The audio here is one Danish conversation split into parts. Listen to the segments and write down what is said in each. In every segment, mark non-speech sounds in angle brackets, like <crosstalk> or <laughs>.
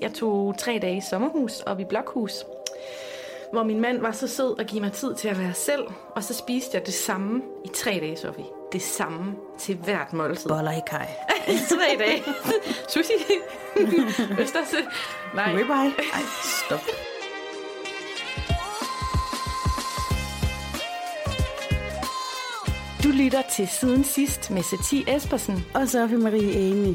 Jeg tog tre dage i sommerhus og i blokhus, hvor min mand var så sød at give mig tid til at være selv, og så spiste jeg det samme i tre dage, Sofie. Det samme til hvert måltid. Boller i kaj. <laughs> tre dage. <laughs> Sushi. <laughs> Østers. Nej. Ribeye. Ej, stop. Du lytter til Siden Sidst med Satie Espersen. Og Sofie Marie Amy.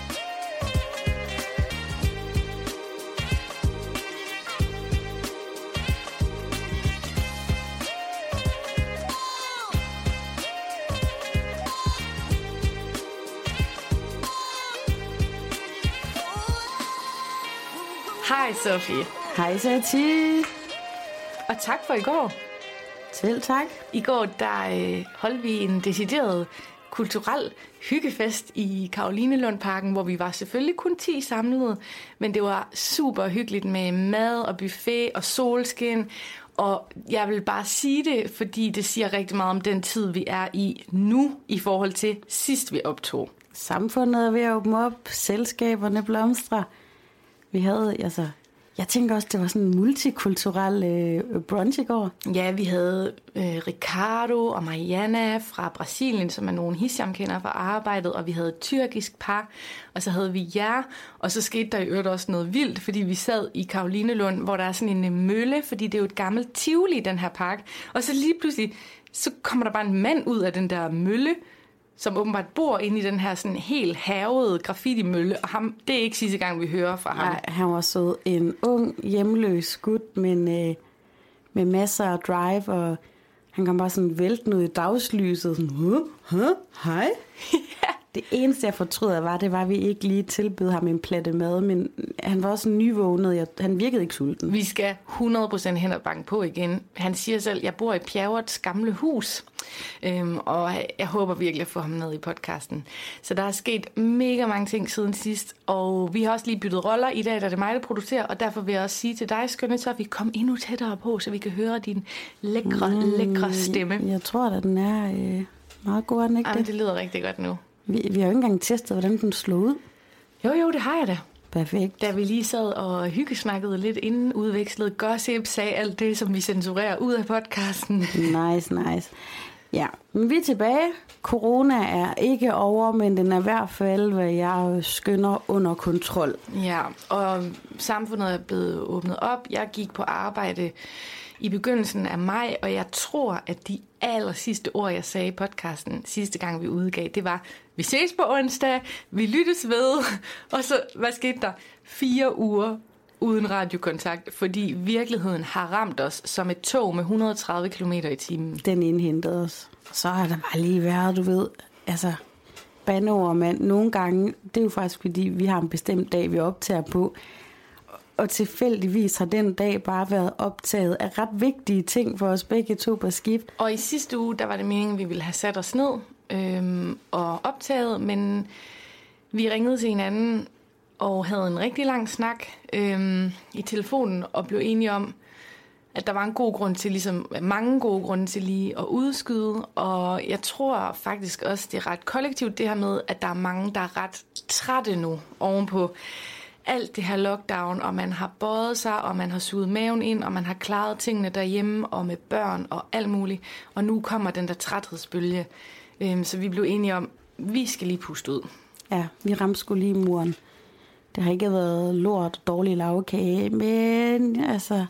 Sofie, Hej Sati. og tak for i går. Selv tak. I går der øh, holdt vi en decideret kulturel hyggefest i Karolinelundparken, hvor vi var selvfølgelig kun 10 samlede, men det var super hyggeligt med mad og buffet og solskin, og jeg vil bare sige det, fordi det siger rigtig meget om den tid, vi er i nu, i forhold til sidst vi optog. Samfundet er ved at åbne op. Selskaberne blomstrer. Vi havde, altså... Jeg tænker også, det var sådan en multikulturel øh, brunch i går. Ja, vi havde øh, Ricardo og Mariana fra Brasilien, som er nogle hisham kender fra arbejdet, og vi havde et tyrkisk par, og så havde vi jer, og så skete der i øvrigt også noget vildt, fordi vi sad i Karolinelund, hvor der er sådan en øh, mølle, fordi det er jo et gammelt tivoli, den her park, og så lige pludselig, så kommer der bare en mand ud af den der mølle, som åbenbart bor inde i den her sådan helt havede graffiti-mølle, og ham, det er ikke sidste gang, vi hører fra ham. Nej, han var sød. En ung, hjemløs gut, men øh, med masser af drive, og han kom bare sådan væltende ud i dagslyset. Sådan, huh? Huh? Hej? <laughs> Det eneste, jeg fortryder, var, det var, at vi ikke lige tilbød ham en platte mad, men han var også nyvågnet. Jeg, han virkede ikke sulten. Vi skal 100% hen og banke på igen. Han siger selv, jeg bor i Pjerrets gamle hus, øhm, og jeg håber virkelig at få ham med i podcasten. Så der er sket mega mange ting siden sidst, og vi har også lige byttet roller. I dag der er det mig, der producerer, og derfor vil jeg også sige til dig, skønne, så vi kom endnu tættere på, så vi kan høre din lækre, mm, lækre stemme. Jeg tror, at den er øh, meget god, er den ikke Jamen, det? det lyder rigtig godt nu. Vi, vi har jo ikke engang testet, hvordan den slog ud. Jo, jo, det har jeg da. Perfekt. Da vi lige sad og hyggesnakkede lidt inden, udvekslede gossip, sagde alt det, som vi censurerer ud af podcasten. <laughs> Nice, nice. Ja, men vi er tilbage. Corona er ikke over, men den er i hvert fald, hvad jeg skynder under kontrol. Ja, og samfundet er blevet åbnet op. Jeg gik på arbejde i begyndelsen af maj, og jeg tror, at de aller sidste ord, jeg sagde i podcasten sidste gang, vi udgav, det var, vi ses på onsdag, vi lyttes ved, <laughs> og så, hvad skete der? Fire uger uden radiokontakt, fordi virkeligheden har ramt os som et tog med 130 km i timen. Den indhentede os. Så har der bare lige været, du ved, altså, bandeord, mand. Nogle gange, det er jo faktisk, fordi vi har en bestemt dag, vi optager på, og tilfældigvis har den dag bare været optaget af ret vigtige ting for os begge to på skift. Og i sidste uge, der var det meningen, at vi ville have sat os ned øhm, og optaget, men vi ringede til hinanden og havde en rigtig lang snak øhm, i telefonen og blev enige om, at der var en god grund til, ligesom mange gode grunde til lige at udskyde, og jeg tror faktisk også, det er ret kollektivt det her med, at der er mange, der er ret trætte nu ovenpå alt det her lockdown, og man har bøjet sig, og man har suget maven ind, og man har klaret tingene derhjemme, og med børn og alt muligt, og nu kommer den der træthedsbølge. Øhm, så vi blev enige om, vi skal lige puste ud. Ja, vi ramte skulle lige muren. Det har ikke været lort og dårlig lavkage, men altså,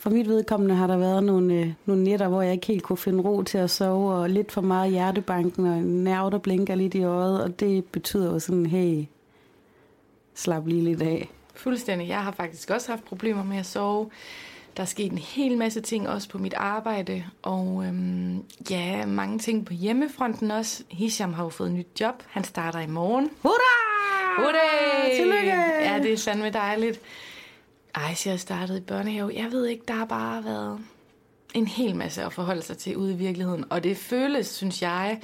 for mit vedkommende har der været nogle, øh, nogle nætter, hvor jeg ikke helt kunne finde ro til at sove, og lidt for meget hjertebanken, og en nerve, der blinker lidt i øjet, og det betyder jo sådan, hey, slap lige lidt af. Fuldstændig. Jeg har faktisk også haft problemer med at sove. Der er sket en hel masse ting også på mit arbejde, og øhm, ja, mange ting på hjemmefronten også. Hisham har jo fået et nyt job. Han starter i morgen. Hurra! Hurra! Tillykke! Ja, det er fandme dejligt. Ej, så jeg startede i børnehave. Jeg ved ikke, der har bare været en hel masse at forholde sig til ude i virkeligheden. Og det føles, synes jeg,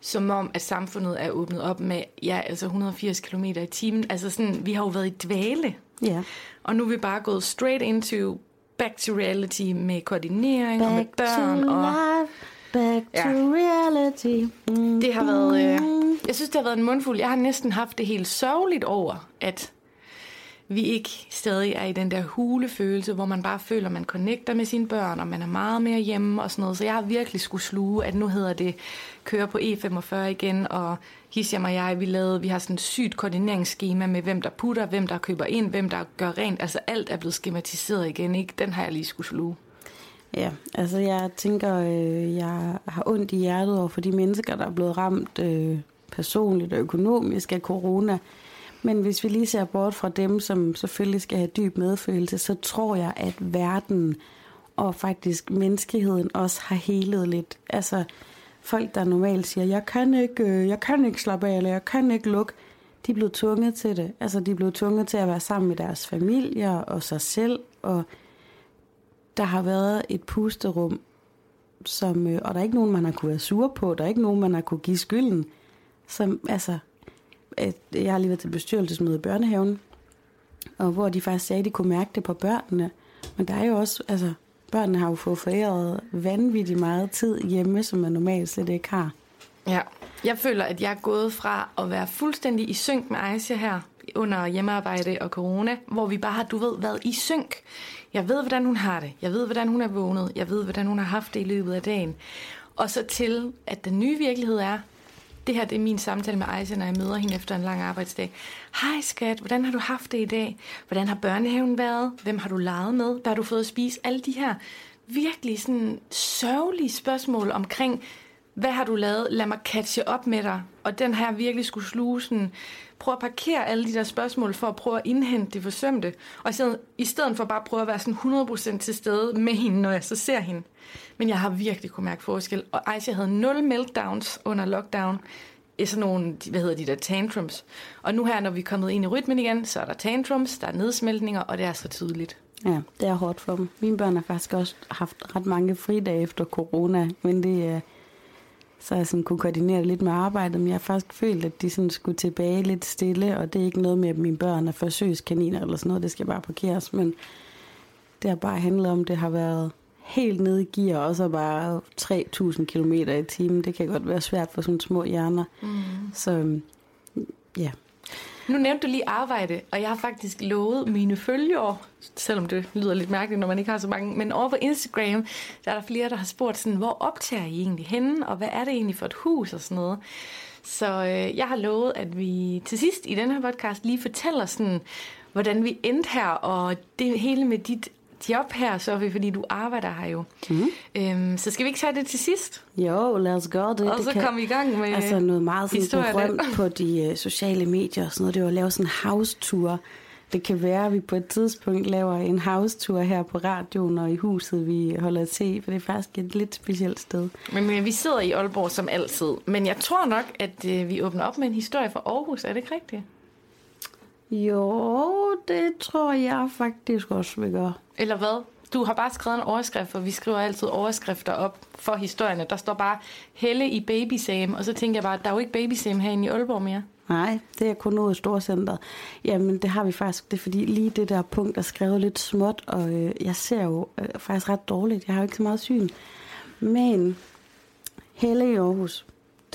som om, at samfundet er åbnet op med, ja, altså 180 km i timen. Altså sådan, vi har jo været i dvale. Ja. Og nu er vi bare gået straight into back to reality med koordinering Back og med børn. to Og life, back Ja. to reality. Mm. det har været, øh, jeg synes, det har været en mundfuld. Jeg har næsten haft det helt sørgeligt over, at vi ikke stadig er i den der hulefølelse, hvor man bare føler, at man connecter med sine børn, og man er meget mere hjemme og sådan noget. Så jeg har virkelig skulle sluge, at nu hedder det køre på E45 igen, og Hisham og jeg, vi, lavede, vi har sådan et sygt koordineringsskema med, hvem der putter, hvem der køber ind, hvem der gør rent. Altså alt er blevet skematiseret igen, ikke? Den har jeg lige skulle sluge. Ja, altså jeg tænker, øh, jeg har ondt i hjertet over for de mennesker, der er blevet ramt øh, personligt og økonomisk af corona. Men hvis vi lige ser bort fra dem, som selvfølgelig skal have dyb medfølelse, så tror jeg, at verden og faktisk menneskeheden også har helet lidt. Altså folk, der normalt siger, jeg kan ikke, øh, jeg kan ikke slappe af, eller jeg kan ikke lukke, de er blevet tvunget til det. Altså de er blevet tvunget til at være sammen med deres familier og sig selv, og der har været et pusterum, som, øh, og der er ikke nogen, man har kunne være sur på, der er ikke nogen, man har kunne give skylden. Som, altså, at jeg har lige været til bestyrelsesmøde i børnehaven, og hvor de faktisk sagde, at de kunne mærke det på børnene. Men der er jo også, altså, børnene har jo fået foræret vanvittigt meget tid hjemme, som man normalt slet ikke har. Ja, jeg føler, at jeg er gået fra at være fuldstændig i synk med Aisha her under hjemmearbejde og corona, hvor vi bare har, du ved, været i synk. Jeg ved, hvordan hun har det. Jeg ved, hvordan hun er vågnet. Jeg ved, hvordan hun har haft det i løbet af dagen. Og så til, at den nye virkelighed er, det her det er min samtale med Aisha, når jeg møder hende efter en lang arbejdsdag. Hej skat, hvordan har du haft det i dag? Hvordan har børnehaven været? Hvem har du leget med? Hvad har du fået at spise? Alle de her virkelig sådan sørgelige spørgsmål omkring, hvad har du lavet? Lad mig catche op med dig. Og den her virkelig skulle sluge sådan, prøv at parkere alle de der spørgsmål for at prøve at indhente det forsømte. Og i stedet, i stedet for bare at prøve at være sådan 100% til stede med hende, når jeg så ser hende. Men jeg har virkelig kunne mærke forskel. Og Aisha havde nul meltdowns under lockdown. Sådan nogle, hvad hedder de der, tantrums. Og nu her, når vi er kommet ind i rytmen igen, så er der tantrums, der er nedsmeltninger, og det er så tydeligt. Ja, det er hårdt for dem. Mine børn har faktisk også haft ret mange fridage efter corona, men det er så jeg sådan kunne koordinere lidt med arbejdet, men jeg har faktisk følt, at de sådan skulle tilbage lidt stille, og det er ikke noget med, at mine børn er forsøgskaniner eller sådan noget, det skal bare parkeres, men det har bare handlet om, det har været helt nede i gear, og så bare 3.000 km i timen. Det kan godt være svært for sådan små hjerner. Mm. Så øhm, ja, nu nævnte du lige arbejde, og jeg har faktisk lovet mine følgere, selvom det lyder lidt mærkeligt, når man ikke har så mange, men over på Instagram, der er der flere, der har spurgt sådan, hvor optager I egentlig henne, og hvad er det egentlig for et hus og sådan noget. Så øh, jeg har lovet, at vi til sidst i den her podcast lige fortæller sådan, hvordan vi endte her, og det hele med dit job her, så vi, fordi du arbejder her jo. Mm. Øhm, så skal vi ikke tage det til sidst? jo, lad os gøre det. Og det så kommer vi i gang med Altså noget meget sådan berømt på de uh, sociale medier og sådan noget, det var at lave sådan en house-tour. Det kan være, at vi på et tidspunkt laver en house-tour her på radioen og i huset, vi holder til, for det er faktisk et lidt specielt sted. Men øh, vi sidder i Aalborg som altid. Men jeg tror nok, at øh, vi åbner op med en historie fra Aarhus. Er det ikke rigtigt? Jo, det tror jeg faktisk også, vi gør. Eller hvad? Du har bare skrevet en overskrift, for vi skriver altid overskrifter op for historierne. Der står bare Helle i Babysam, og så tænker jeg bare, at der er jo ikke Babysam herinde i Aalborg mere. Nej, det er kun noget i Storcenteret. Jamen, det har vi faktisk. Det er fordi lige det der punkt er skrevet lidt småt, og øh, jeg ser jo øh, faktisk ret dårligt. Jeg har jo ikke så meget syn. Men Helle i Aarhus,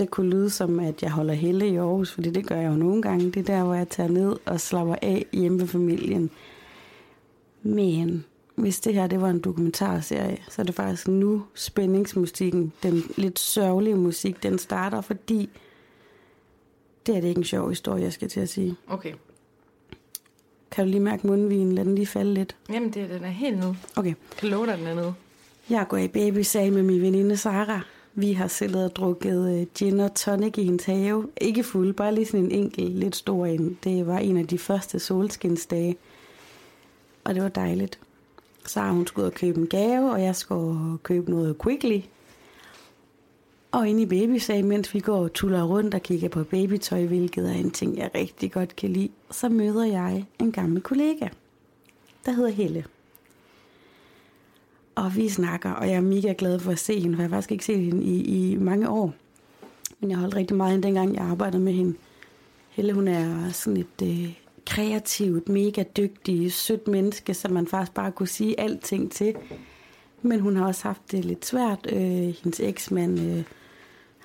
det kunne lyde som, at jeg holder Helle i Aarhus, fordi det gør jeg jo nogle gange. Det er der, hvor jeg tager ned og slapper af hjemme med familien. Men hvis det her det var en dokumentarserie, så er det faktisk nu spændingsmusikken, den lidt sørgelige musik, den starter, fordi det er det ikke en sjov historie, jeg skal til at sige. Okay. Kan du lige mærke mundvinen? Lad den lige falde lidt. Jamen, det, den er helt nede. Okay. Jeg kan love dig, den er nede. Jeg går i babysag med min veninde Sara. Vi har selv og drukket øh, gin og tonic i hendes have. Ikke fuld, bare lige sådan en enkelt, lidt stor en. Det var en af de første solskinsdage. Og det var dejligt. Sara hun skulle ud og købe en gave, og jeg skulle købe noget quickly. Og inde i babysag, mens vi går og tuller rundt og kigger på babytøj, hvilket er en ting, jeg rigtig godt kan lide, så møder jeg en gammel kollega, der hedder Helle. Og vi snakker, og jeg er mega glad for at se hende, for jeg har faktisk ikke set hende i, i mange år. Men jeg holdt rigtig meget hende, dengang jeg arbejdede med hende. Helle, hun er sådan et øh, kreativt, mega dygtig, sødt menneske, som man faktisk bare kunne sige alting til. Men hun har også haft det lidt svært. Øh, hendes eksmand øh,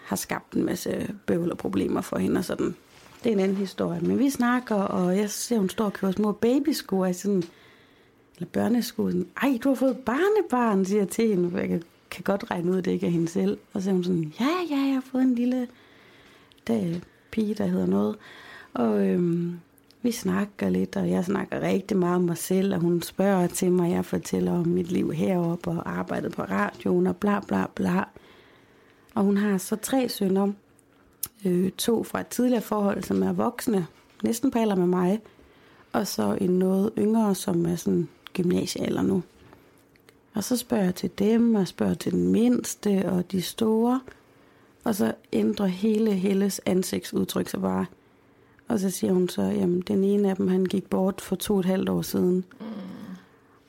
har skabt en masse bøvl og problemer for hende og sådan. Det er en anden historie. Men vi snakker, og jeg ser, hun står og kører små babysko, og sådan, eller børneskolen, Ej, du har fået barnebarn, siger jeg til hende. Jeg kan, kan godt regne ud, at det ikke er hende selv. Og så er hun sådan, ja, ja, jeg har fået en lille der, pige, der hedder noget. Og øhm, vi snakker lidt, og jeg snakker rigtig meget om mig selv, og hun spørger til mig, jeg fortæller om mit liv heroppe, og arbejdet på radioen, og bla bla bla. Og hun har så tre sønner, øh, to fra et tidligere forhold, som er voksne, næsten på alder med mig, og så en noget yngre, som er sådan gymnasiealder nu. Og så spørger jeg til dem, og spørger til den mindste og de store, og så ændrer hele Helles ansigtsudtryk sig bare. Og så siger hun så, jamen den ene af dem, han gik bort for to og et halvt år siden. Mm.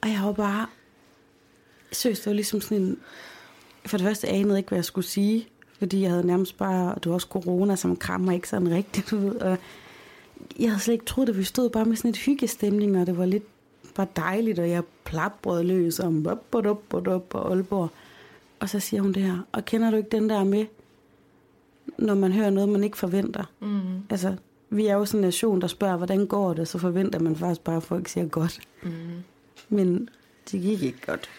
Og jeg var bare, seriøst, det var ligesom sådan en, for det første anede ikke, hvad jeg skulle sige, fordi jeg havde nærmest bare, og det var også corona, som krammer ikke sådan rigtigt ud, og jeg havde slet ikke troet, at vi stod bare med sådan et hyggestemning, og det var lidt bare dejligt, og jeg plapbrød løs om op, op, op, op, op, og Aalborg. Og så siger hun det her, og kender du ikke den der med, når man hører noget, man ikke forventer? Mm. Altså, vi er jo sådan en nation, der spørger, hvordan går det, så forventer man faktisk bare, at folk siger godt. Mm. Men det gik ikke godt.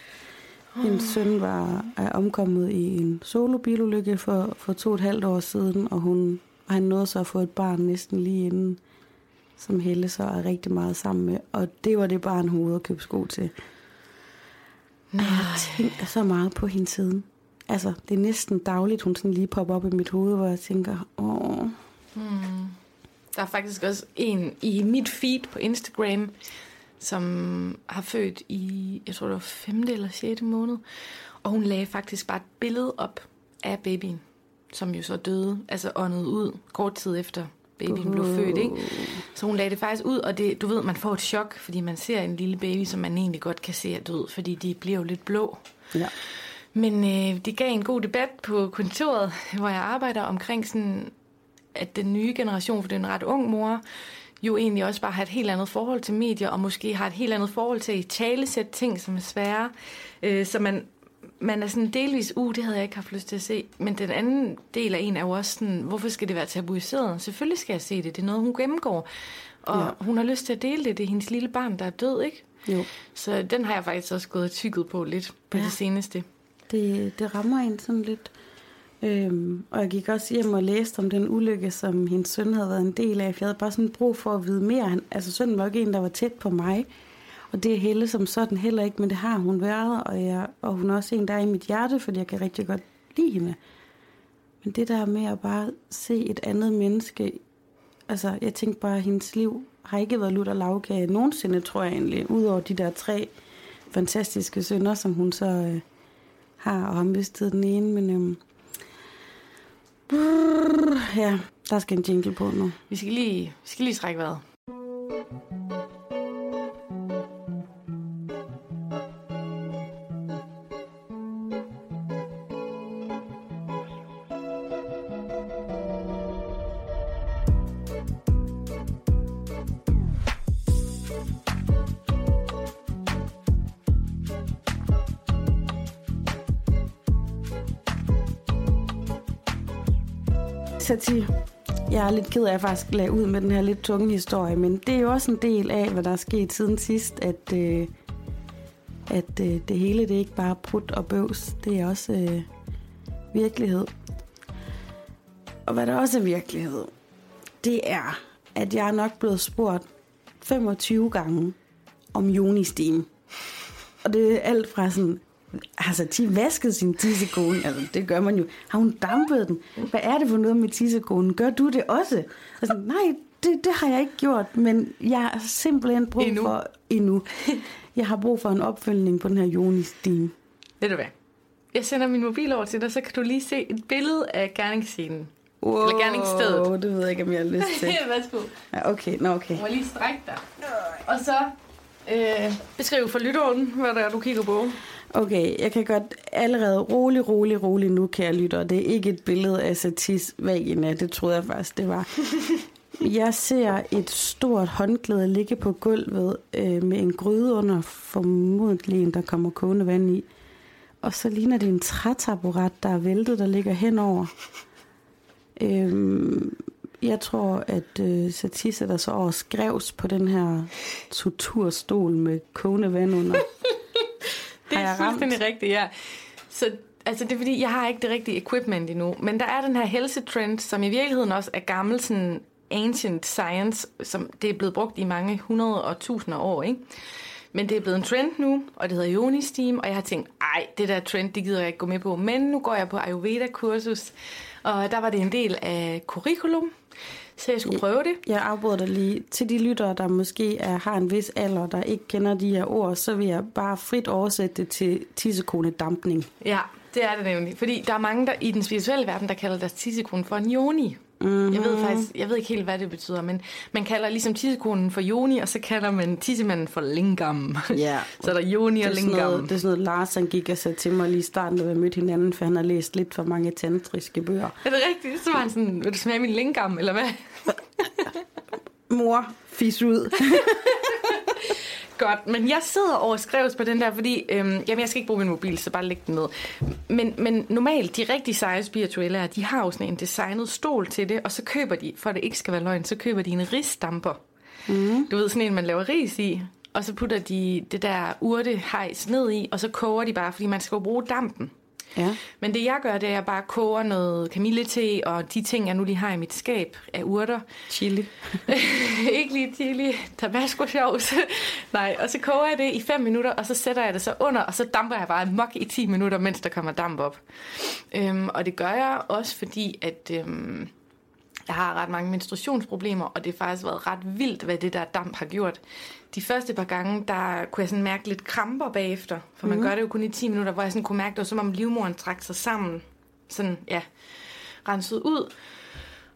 Min søn var er omkommet i en solobilulykke for, for to og et halvt år siden, og, hun, og han nåede så at få et barn næsten lige inden, som Helle så er rigtig meget sammen med. Og det var det barn, hun ude købe sko til. Og jeg tænker så meget på hende siden. Altså, det er næsten dagligt, hun sådan lige popper op i mit hoved, hvor jeg tænker, åh. Hmm. Der er faktisk også en i mit feed på Instagram, som har født i, jeg tror det var 5. eller 6. måned. Og hun lagde faktisk bare et billede op af babyen, som jo så døde, altså åndet ud kort tid efter babyen blev født, ikke? Så hun lagde det faktisk ud, og det, du ved, man får et chok, fordi man ser en lille baby, som man egentlig godt kan se er død, fordi de bliver jo lidt blå. Ja. Men øh, det gav en god debat på kontoret, hvor jeg arbejder omkring sådan, at den nye generation, for det er en ret ung mor, jo egentlig også bare har et helt andet forhold til medier, og måske har et helt andet forhold til at talesætte ting, som er svære. Øh, så man, man er sådan delvis, uh, det havde jeg ikke haft lyst til at se. Men den anden del af en er jo også sådan, hvorfor skal det være tabuiseret? Selvfølgelig skal jeg se det. Det er noget, hun gennemgår. Og ja. hun har lyst til at dele det. Det er hendes lille barn, der er død, ikke? Jo. Så den har jeg faktisk også gået tykket på lidt på ja. det seneste. Det, det rammer en sådan lidt. Øhm, og jeg gik også hjem og læste om den ulykke, som hendes søn havde været en del af. Jeg havde bare sådan brug for at vide mere. Han, altså sønnen var ikke en, der var tæt på mig. Og det er Helle som sådan heller ikke, men det har hun været. Og, jeg, og hun er også en, der er i mit hjerte, fordi jeg kan rigtig godt lide hende. Men det der med at bare se et andet menneske, altså jeg tænkte bare, at hendes liv har ikke været lutter lavkage nogensinde, tror jeg egentlig. Udover de der tre fantastiske sønner, som hun så øh, har, og har mistet den ene. Men øhm, Ja, der skal en jingle på nu. Vi skal lige, vi skal lige trække vejret. Sati, jeg er lidt ked af at faktisk lagde ud med den her lidt tunge historie, men det er jo også en del af, hvad der er sket siden sidst, at, øh, at øh, det hele det er ikke bare prut og bøvs, det er også øh, virkelighed. Og hvad der også er virkelighed, det er, at jeg er nok blevet spurgt 25 gange om Jonistime. Og det er alt fra sådan, Altså, de vaskede sin tissekone. Altså, det gør man jo. Har hun dampet den? Hvad er det for noget med tissekonen? Gør du det også? Altså, nej, det, det har jeg ikke gjort, men jeg har simpelthen brug endnu. for endnu. Jeg har brug for en opfølgning på den her Jonis-stime. Ved du hvad? Jeg sender min mobil over til dig, så kan du lige se et billede af gerningsscenen. Wow, Eller gerningsstedet. det ved jeg ikke, om jeg har lyst til. <laughs> Værsgo. Ja, okay, nå okay. Du må lige strække dig. Og så Øh, beskriv for lytteren, hvad der er, du kigger på. Okay, jeg kan godt allerede rolig, rolig, rolig nu, kære lytter. Det er ikke et billede af Satis vagina, det troede jeg faktisk, det var. <laughs> Jeg ser et stort håndklæde ligge på gulvet øh, med en gryde under, formodentlig en, der kommer kogende vand i. Og så ligner det en trætaburet, der er væltet, der ligger henover. Øhm, jeg tror, at øh, Satie sætter sig over skrevs på den her torturstol med kogende vand under. <laughs> Det er fuldstændig rigtigt, ja. Så altså, det er fordi, jeg har ikke det rigtige equipment endnu. Men der er den her helsetrend, som i virkeligheden også er gammel sådan ancient science, som det er blevet brugt i mange hundrede og tusinder år, ikke? Men det er blevet en trend nu, og det hedder Yoni Steam, og jeg har tænkt, ej, det der trend, det gider jeg ikke gå med på. Men nu går jeg på Ayurveda-kursus, og der var det en del af curriculum, så jeg skulle prøve det. Jeg afbryder dig lige. Til de lyttere, der måske er, har en vis alder, der ikke kender de her ord, så vil jeg bare frit oversætte det til tissekone dampning. Ja, det er det nemlig. Fordi der er mange der, i den spirituelle verden, der kalder deres tissekone for en yoni. Mm-hmm. Jeg ved faktisk, jeg ved ikke helt, hvad det betyder, men man kalder ligesom tissekonen for yoni, og så kalder man tissemanden for lingam. Ja. <laughs> så er der Det og lingam. noget, det er sådan noget, Lars han gik og sagde til mig lige i starten, da vi mødte hinanden, for han har læst lidt for mange tantriske bøger. Er det rigtigt? Så var han sådan, vil du smage min lingam, eller hvad? <laughs> Mor, fis ud. <laughs> Godt, men jeg sidder og skrives på den der, fordi øhm, jamen, jeg skal ikke bruge min mobil, så bare læg den ned. Men, men normalt, de rigtig seje spirituelle de har jo sådan en designet stol til det, og så køber de, for at det ikke skal være løgn, så køber de en risdamper. Mm. Du ved, sådan en, man laver ris i, og så putter de det der urtehejs ned i, og så koger de bare, fordi man skal jo bruge dampen. Ja. Men det jeg gør, det er, at jeg bare koger noget kamillete og de ting, jeg nu lige har i mit skab af urter. Chili. <laughs> ikke lige chili, tabasco sauce. <laughs> Nej, og så koger jeg det i 5 minutter, og så sætter jeg det så under, og så damper jeg bare mok i 10 minutter, mens der kommer damp op. Øhm, og det gør jeg også, fordi at øhm, jeg har ret mange menstruationsproblemer, og det har faktisk været ret vildt, hvad det der damp har gjort. De første par gange, der kunne jeg sådan mærke lidt kramper bagefter, for man gør det jo kun i 10 minutter, hvor jeg sådan kunne mærke, det var som om livmoren trak sig sammen, sådan, ja, renset ud.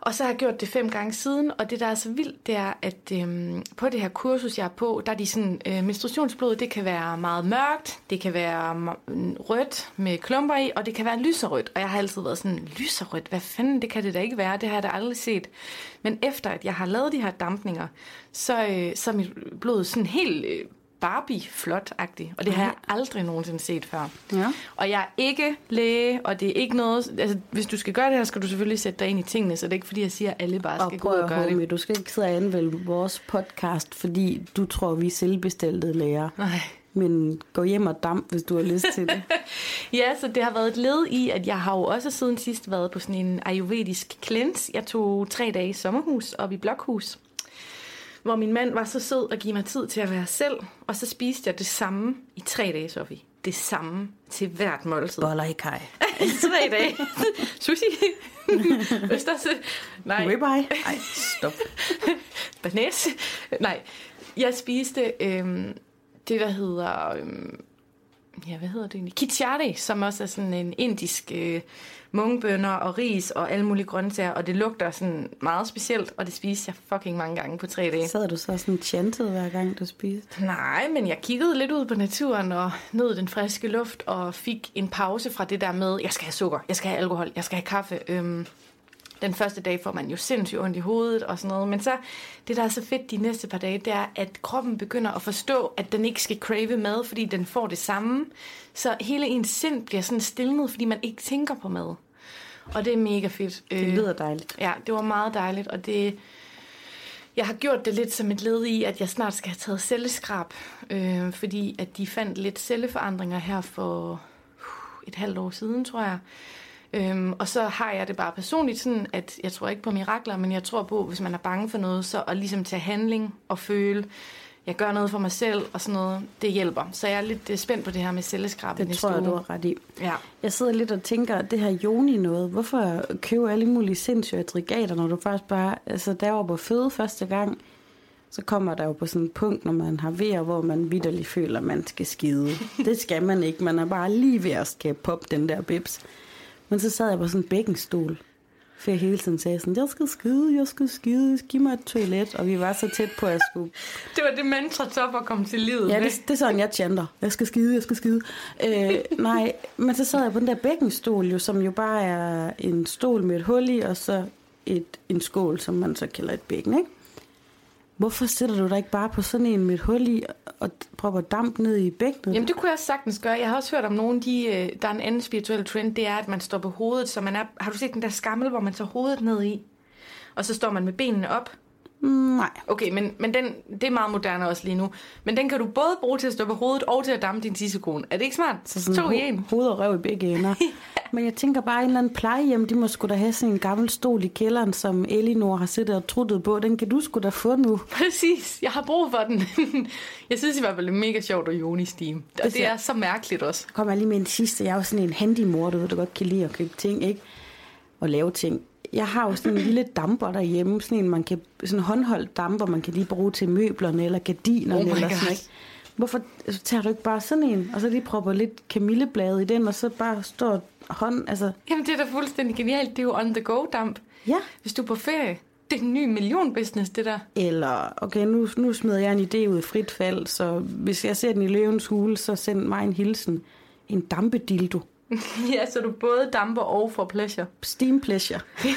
Og så har jeg gjort det fem gange siden, og det der er så vildt, det er, at øhm, på det her kursus, jeg er på, der er de sådan, øh, menstruationsblod, det kan være meget mørkt, det kan være m- rødt med klumper i, og det kan være lyserødt. Og jeg har altid været sådan, lyserødt, hvad fanden, det kan det da ikke være, det har jeg da aldrig set. Men efter at jeg har lavet de her dampninger, så, øh, så er mit blod sådan helt øh, Barbie-flot-agtig, og det har jeg aldrig nogensinde set før. Ja. Og jeg er ikke læge, og det er ikke noget... Altså, hvis du skal gøre det her, skal du selvfølgelig sætte dig ind i tingene, så det er ikke fordi, jeg siger, at alle bare Og skal gå prøv ud og gøre høre det. du skal ikke sidde og anvende vores podcast, fordi du tror, vi er selvbestaltede læger. Nej. Men gå hjem og damp, hvis du har lyst til det. <laughs> Ja, så det har været et led i, at jeg har jo også siden sidst været på sådan en ayurvedisk cleanse. Jeg tog tre dage i sommerhus op i Blokhus, hvor min mand var så sød at give mig tid til at være selv, og så spiste jeg det samme i tre dage, Sofie. Det samme til hvert måltid. Boller i kaj. <laughs> Tre dage. <laughs> Sushi. <laughs> Østers. Nej. Ribeye. Ej, stop. Banæs. Nej, jeg spiste øhm, det, der hedder... Øhm, ja, hvad hedder det egentlig? Kichari, som også er sådan en indisk øh, mungbønner og ris og alle mulige grøntsager, og det lugter sådan meget specielt, og det spiste jeg fucking mange gange på tre dage. Sad du så sådan chantet hver gang, du spiste? Nej, men jeg kiggede lidt ud på naturen og nød den friske luft og fik en pause fra det der med, jeg skal have sukker, jeg skal have alkohol, jeg skal have kaffe. Øhm, den første dag får man jo sindssygt ondt i hovedet og sådan noget. Men så, det der er så fedt de næste par dage, det er, at kroppen begynder at forstå, at den ikke skal crave mad, fordi den får det samme. Så hele ens sind bliver sådan stilnet, fordi man ikke tænker på mad. Og det er mega fedt. Det lyder dejligt. Ja, det var meget dejligt, og det... Jeg har gjort det lidt som et led i, at jeg snart skal have taget celleskrab, øh, fordi at de fandt lidt celleforandringer her for uh, et halvt år siden, tror jeg. Øhm, og så har jeg det bare personligt sådan, at jeg tror ikke på mirakler, men jeg tror på, hvis man er bange for noget, så at ligesom tage handling og føle, jeg gør noget for mig selv og sådan noget, det hjælper. Så jeg er lidt øh, spændt på det her med celleskrab Det tror jeg, uge. du har ret i. Ja. Jeg sidder lidt og tænker, at det her joni noget, hvorfor købe alle mulige sindssyge aggregater, når du først bare, altså der var på føde første gang, så kommer der jo på sådan et punkt, når man har vejer, hvor man vidderligt føler, at man skal skide. <laughs> Det skal man ikke, man er bare lige ved at skal poppe den der bips. Men så sad jeg på sådan en bækkenstol. For jeg hele tiden sagde sådan, jeg skal skide, jeg skal skide, giv mig et toilet. Og vi var så tæt på, at jeg skulle... <laughs> Det var det mantra, Topper kom til livet Ja, det, det er sådan, jeg chanter. Jeg skal skide, jeg skal skide. Øh, nej, men så sad jeg på den der bækkenstol, jo, som jo bare er en stol med et hul i, og så et, en skål, som man så kalder et bækken, ikke? Hvorfor sætter du dig ikke bare på sådan en med et hul i, og propper damp ned i bækkenet? Jamen, det kunne jeg også sagtens gøre. Jeg har også hørt om nogen, de, øh, der er en anden spirituel trend, det er, at man står på hovedet, så man er... Har du set den der skammel, hvor man tager hovedet ned i? Og så står man med benene op. Nej. Okay, men, men den, det er meget moderne også lige nu. Men den kan du både bruge til at stå på hovedet og til at dampe din tissekone. Er det ikke smart? Så sådan to i ho- en. hoved og røv i begge ender. <laughs> Men jeg tænker bare, at en eller anden plejehjem, de må sgu da have sådan en gammel stol i kælderen, som Elinor har siddet og truttet på. Den kan du sgu da få nu. <laughs> Præcis, jeg har brug for den. <laughs> jeg synes i hvert fald, det er mega sjovt at Joni Steam. Og det ser- er så mærkeligt også. Så kommer lige med en sidste. Jeg er jo sådan en handymor, du ved, der godt kan lide at købe ting, ikke? Og lave ting. Jeg har jo sådan en lille damper derhjemme, sådan en, man kan, sådan en håndholdt damper, man kan lige bruge til møblerne eller gardinerne Oh eller God. sådan ikke? Hvorfor tager du ikke bare sådan en, og så lige propper lidt kamilleblade i den, og så bare står hånd, altså, Jamen, det er da fuldstændig genialt. Det er jo on the go damp. ja. Hvis du er på ferie, det er en ny millionbusiness, det der. Eller, okay, nu, nu smider jeg en idé ud i frit fald, så hvis jeg ser den i løvens hule, så send mig en hilsen. En dampedildo. <laughs> ja, så du både damper og får pleasure. Steam pleasure. <laughs>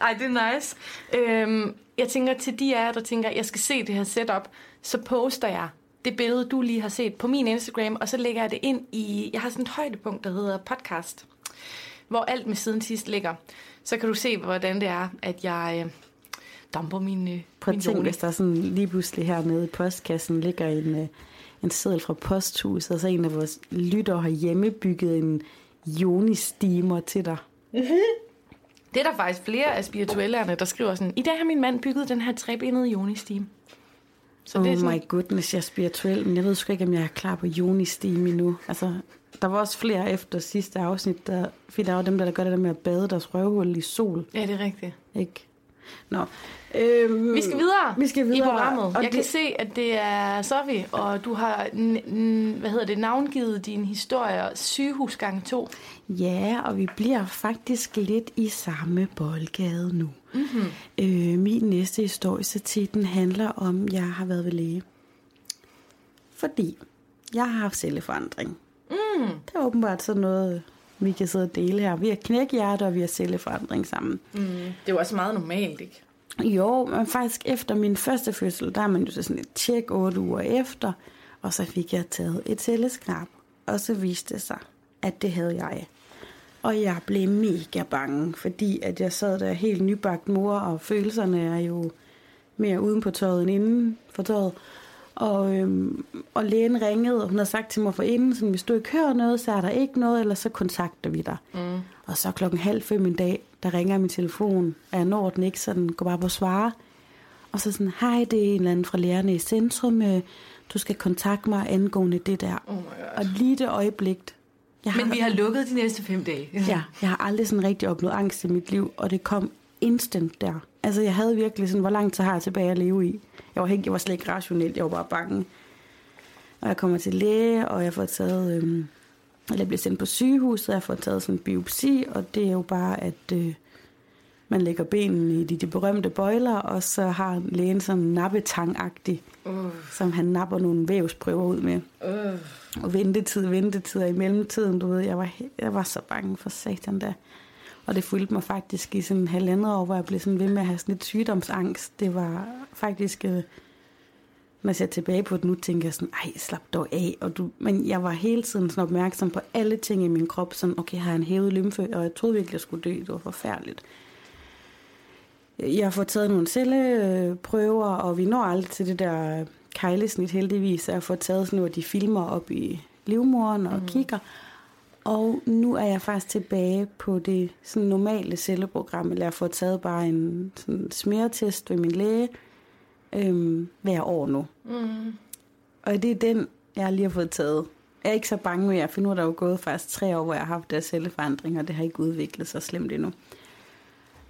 Ej, det er nice. Øhm, jeg tænker til de af jer, der tænker, jeg skal se det her setup, så poster jeg det billede, du lige har set på min Instagram, og så lægger jeg det ind i, jeg har sådan et højdepunkt, der hedder podcast, hvor alt med siden sidst ligger. Så kan du se, hvordan det er, at jeg øh, damper min, øh, Prøv at Joni. hvis der sådan lige pludselig hernede i postkassen ligger en, øh, en seddel fra posthuset, og så en af vores lytter har hjemmebygget en Joni-steamer til dig. Det er der faktisk flere af spirituellerne, der skriver sådan, i dag har min mand bygget den her trebenede Joni-steam. Så oh det er sådan, my goodness, jeg er spirituel, men jeg ved sgu ikke, om jeg er klar på Joni-steam endnu. Altså, der var også flere efter sidste afsnit, der, fordi der er jo dem, der, der gør det der med at bade deres røvhul i sol. ja, det er rigtigt. Ikke? Nå. Øhm, Vi skal videre, Vi skal videre. i programmet. Og jeg det- kan se, at det er Sofie, og du har hvad hedder det, navngivet din historie sygehusgang 2. Ja, og vi bliver faktisk lidt i samme boldgade nu. Mm-hmm. Øh, min næste historie, så titlen handler om, jeg har været ved læge. Fordi jeg har haft celleforandring. Mm. Det er åbenbart sådan noget, vi kan sidde og dele her. Vi har knækhjerte, og vi har celleforandring sammen. Mm. Det er jo også meget normalt, ikke? Jo, men faktisk efter min første fødsel, der er man jo så sådan et tjek otte uger efter, og så fik jeg taget et celleskrab, og så viste det sig, at det havde jeg. Og jeg blev mega bange, fordi at jeg sad der helt nybagt mor, og følelserne er jo mere uden på tøjet end inden for tøjet. Og, øhm, og lægen ringede, og hun havde sagt til mig forinden, sådan, hvis du ikke hører noget, så er der ikke noget, eller så kontakter vi dig. Mm. Og så klokken halv fem en dag, der ringer min telefon, og jeg når den ikke, så den går bare på svare. Og så sådan, hej, det er en eller anden fra lærerne i centrum, øh, du skal kontakte mig angående det der. Oh. Og lige det øjeblik, jeg Men vi har lukket de næste fem dage. Ja, jeg har aldrig sådan rigtig opnået angst i mit liv, og det kom instant der. Altså, jeg havde virkelig sådan, hvor lang tid har jeg tilbage at leve i? Jeg var, ikke, jeg var slet ikke rationel, jeg var bare bange. Og jeg kommer til læge, og jeg får taget, øhm, eller jeg bliver sendt på sygehuset, og jeg får taget sådan en biopsi, og det er jo bare, at øh, man lægger benene i de, de berømte bøjler, og så har lægen sådan en nappetang-agtig, Uh, som han napper nogle vævsprøver ud med. uh. Og ventetid, ventetid, og i mellemtiden, du ved, jeg var, jeg var så bange for satan der. Og det fulgte mig faktisk i sådan en halvandet år, hvor jeg blev sådan ved med at have sådan lidt sygdomsangst. Det var faktisk, øh, når jeg ser tilbage på det nu, tænker jeg sådan, ej, slap dog af. Og du, men jeg var hele tiden sådan opmærksom på alle ting i min krop, sådan, okay, har jeg en hævet lymfe, og jeg troede virkelig, jeg skulle dø. Det var forfærdeligt. Jeg får taget nogle celleprøver, og vi når aldrig til det der kejlesnit heldigvis. Jeg får taget sådan noget, de filmer op i livmoderen og mm. kigger. Og nu er jeg faktisk tilbage på det sådan normale celleprogram, eller jeg får taget bare en sådan smertest ved min læge øhm, hver år nu. Mm. Og det er den, jeg lige har fået taget. Jeg er ikke så bange mere, for nu er der jo gået faktisk tre år, hvor jeg har haft der celleforandring, og det har ikke udviklet sig slemt endnu.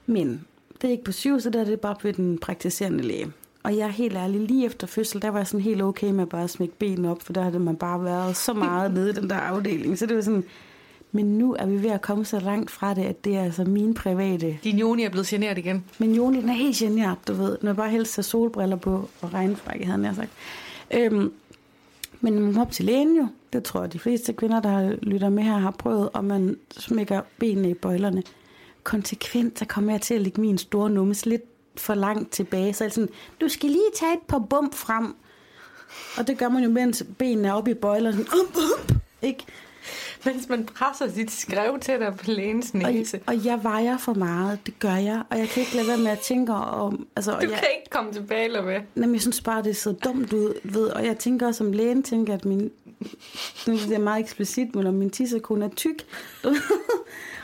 Men det er ikke på sygehuset, der er det bare på den praktiserende læge. Og jeg er helt ærlig, lige efter fødsel, der var jeg sådan helt okay med at bare smække benene op, for der havde man bare været så meget nede i den der afdeling. Så det var sådan Men nu er vi ved at komme så langt fra det, at det er altså min private. Din Joni er blevet generet igen. Men Joni, den er helt generet, du ved. Når jeg bare helst har solbriller på og regnfrække, havde jeg sagt. Øhm, men man må op til lægen jo. Det tror jeg, de fleste kvinder, der lytter med her, har prøvet. Og man smækker benene i bøjlerne. Konsekvent, så kommer jeg til at lægge min store nummes lidt for langt tilbage. Så det sådan, du skal lige tage et par bump frem. Og det gør man jo, mens benene er oppe i bøjlerne. Sådan, um, um, ikke? Mens man presser sit skrev til dig på lægens næse. Og, og jeg vejer for meget, det gør jeg. Og jeg kan ikke lade være med at tænke om... Altså, du jeg, kan ikke komme tilbage, eller hvad? Nej, men jeg synes bare, det ser dumt ud, ved. Og jeg tænker også, som lægen tænker, at min... Nu er det meget eksplicit, men om min tissekone er tyk.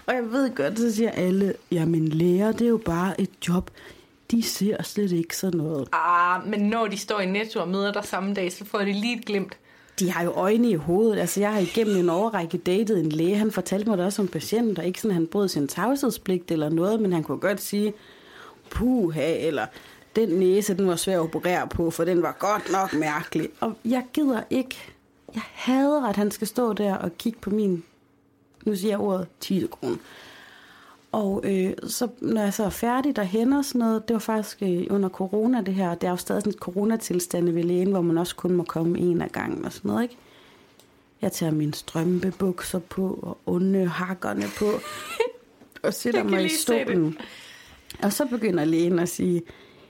og jeg ved godt, så siger alle, jamen læger, det er jo bare et job. De ser slet ikke sådan noget. Ah, men når de står i Netto og møder dig samme dag, så får de lige et glimt. De har jo øjne i hovedet. Altså, jeg har igennem en overrække datet en læge. Han fortalte mig det også som patient, og ikke sådan, at han brød sin tavshedspligt eller noget, men han kunne godt sige, puha, eller den næse, den var svær at operere på, for den var godt nok mærkelig. Og jeg gider ikke. Jeg hader, at han skal stå der og kigge på min, nu siger jeg ordet, 10 kroner. Og øh, så, når jeg så er færdig derhen og sådan noget, det var faktisk øh, under corona det her, det er jo stadig sådan et coronatilstande ved lægen, hvor man også kun må komme en af gangen og sådan noget, ikke? Jeg tager mine strømpebukser på og onde hakkerne på <laughs> og sætter mig i stolen. Og så begynder lægen at sige,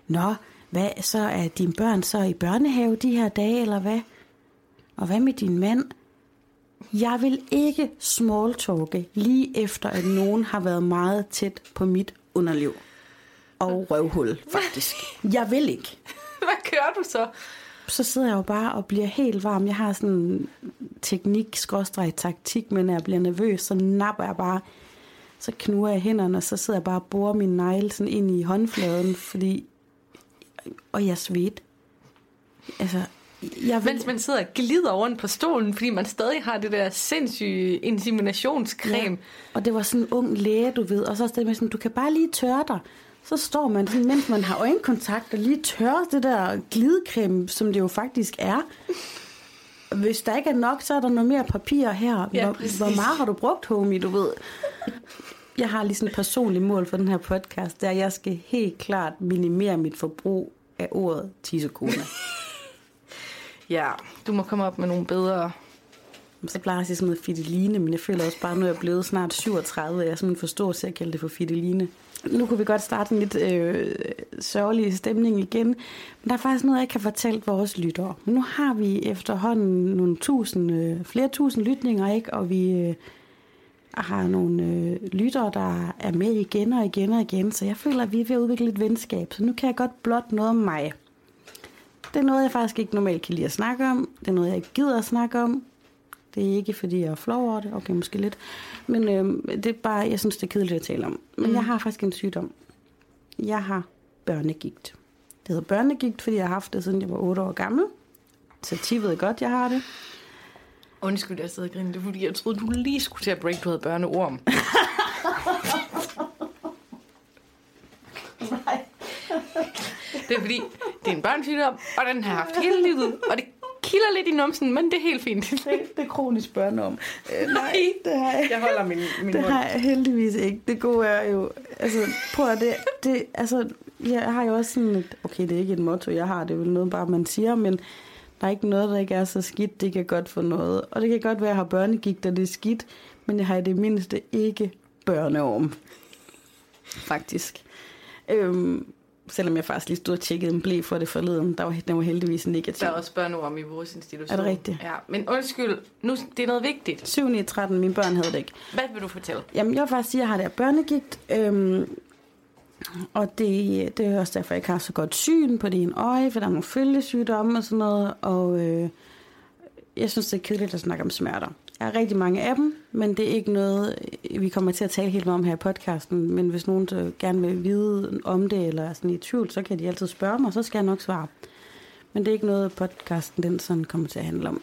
Nå, hvad, så er dine børn så i børnehave de her dage, eller hvad? Og hvad med din mand? Jeg vil ikke smalltalke lige efter, at nogen har været meget tæt på mit underliv. Og røvhul, faktisk. Jeg vil ikke. <laughs> Hvad kører du så? Så sidder jeg jo bare og bliver helt varm. Jeg har sådan en teknik, skråstreg taktik, men når jeg bliver nervøs, så napper jeg bare. Så knuger jeg hænderne, og så sidder jeg bare og borer min negle sådan ind i håndfladen, fordi... Og jeg svedt. Altså, jeg vil... Mens man sidder og glider rundt på stolen, fordi man stadig har det der sindssyge inseminationscreme. Ja. Og det var sådan en ung læge, du ved. Og så er det med sådan, du kan bare lige tørre dig. Så står man sådan, mens man har øjenkontakt, og lige tørrer det der glidecreme, som det jo faktisk er. Hvis der ikke er nok, så er der noget mere papir her. Ja, hvor, hvor meget har du brugt, homie, du ved? Jeg har lige sådan et personligt mål for den her podcast, der jeg skal helt klart minimere mit forbrug af ordet tissekone. <laughs> Ja, du må komme op med nogle bedre... Så plejer jeg at sige sådan noget fideline, men jeg føler også bare, nu er jeg blevet snart 37, og jeg er simpelthen for stor til at kalde det for fideline. Nu kunne vi godt starte en lidt øh, sørgelig stemning igen, men der er faktisk noget, jeg kan fortælle vores lyttere. Nu har vi efterhånden nogle tusind, øh, flere tusind lytninger, ikke? og vi øh, har nogle øh, lyttere, der er med igen og igen og igen, så jeg føler, at vi er ved at udvikle et venskab. Så nu kan jeg godt blot noget om mig. Det er noget, jeg faktisk ikke normalt kan lide at snakke om. Det er noget, jeg ikke gider at snakke om. Det er ikke, fordi jeg er flov over det. Okay, måske lidt. Men øh, det er bare, jeg synes, det er kedeligt at tale om. Men mm. jeg har faktisk en sygdom. Jeg har børnegigt. Det hedder børnegigt, fordi jeg har haft det, siden jeg var 8 år gammel. Så 10 ved godt, jeg har det. Undskyld, jeg sidder og griner. Det er fordi, jeg troede, du lige skulle til at break, du havde børneorm. <laughs> Nej. Det er fordi, det er en børnesygdom, og den har haft hele livet, og det kilder lidt i numsen, men det er helt fint. Det, det er kronisk børneom. Øh, <laughs> nej, det har jeg. Jeg holder min, min Det mund. har jeg heldigvis ikke. Det gode er jo, altså prøv at det, det, altså, jeg har jo også sådan et, okay, det er ikke et motto, jeg har, det er vel noget bare, man siger, men der er ikke noget, der ikke er så skidt, det kan godt få noget. Og det kan godt være, at jeg har børnegik, der det er skidt, men jeg har i det mindste ikke børneorm. Faktisk. Øhm, selvom jeg faktisk lige stod og tjekkede en blæ for det forleden, der var, den var heldigvis negativ. Der er også børneorm i vores institution. Er det rigtigt? Ja, men undskyld, nu, det er noget vigtigt. 7 9, 13, mine børn havde det ikke. Hvad vil du fortælle? Jamen, jeg vil faktisk sige, at jeg har det her børnegigt, øhm, og det, det er også derfor, jeg ikke har så godt syn på det ene øje, for der er nogle følgesygdomme og sådan noget, og øh, jeg synes, det er kedeligt at snakke om smerter. Der er rigtig mange af dem, men det er ikke noget, øh, vi kommer til at tale helt meget om her i podcasten. Men hvis nogen gerne vil vide om det, eller er sådan i tvivl, så kan de altid spørge mig, og så skal jeg nok svare. Men det er ikke noget, podcasten den sådan kommer til at handle om.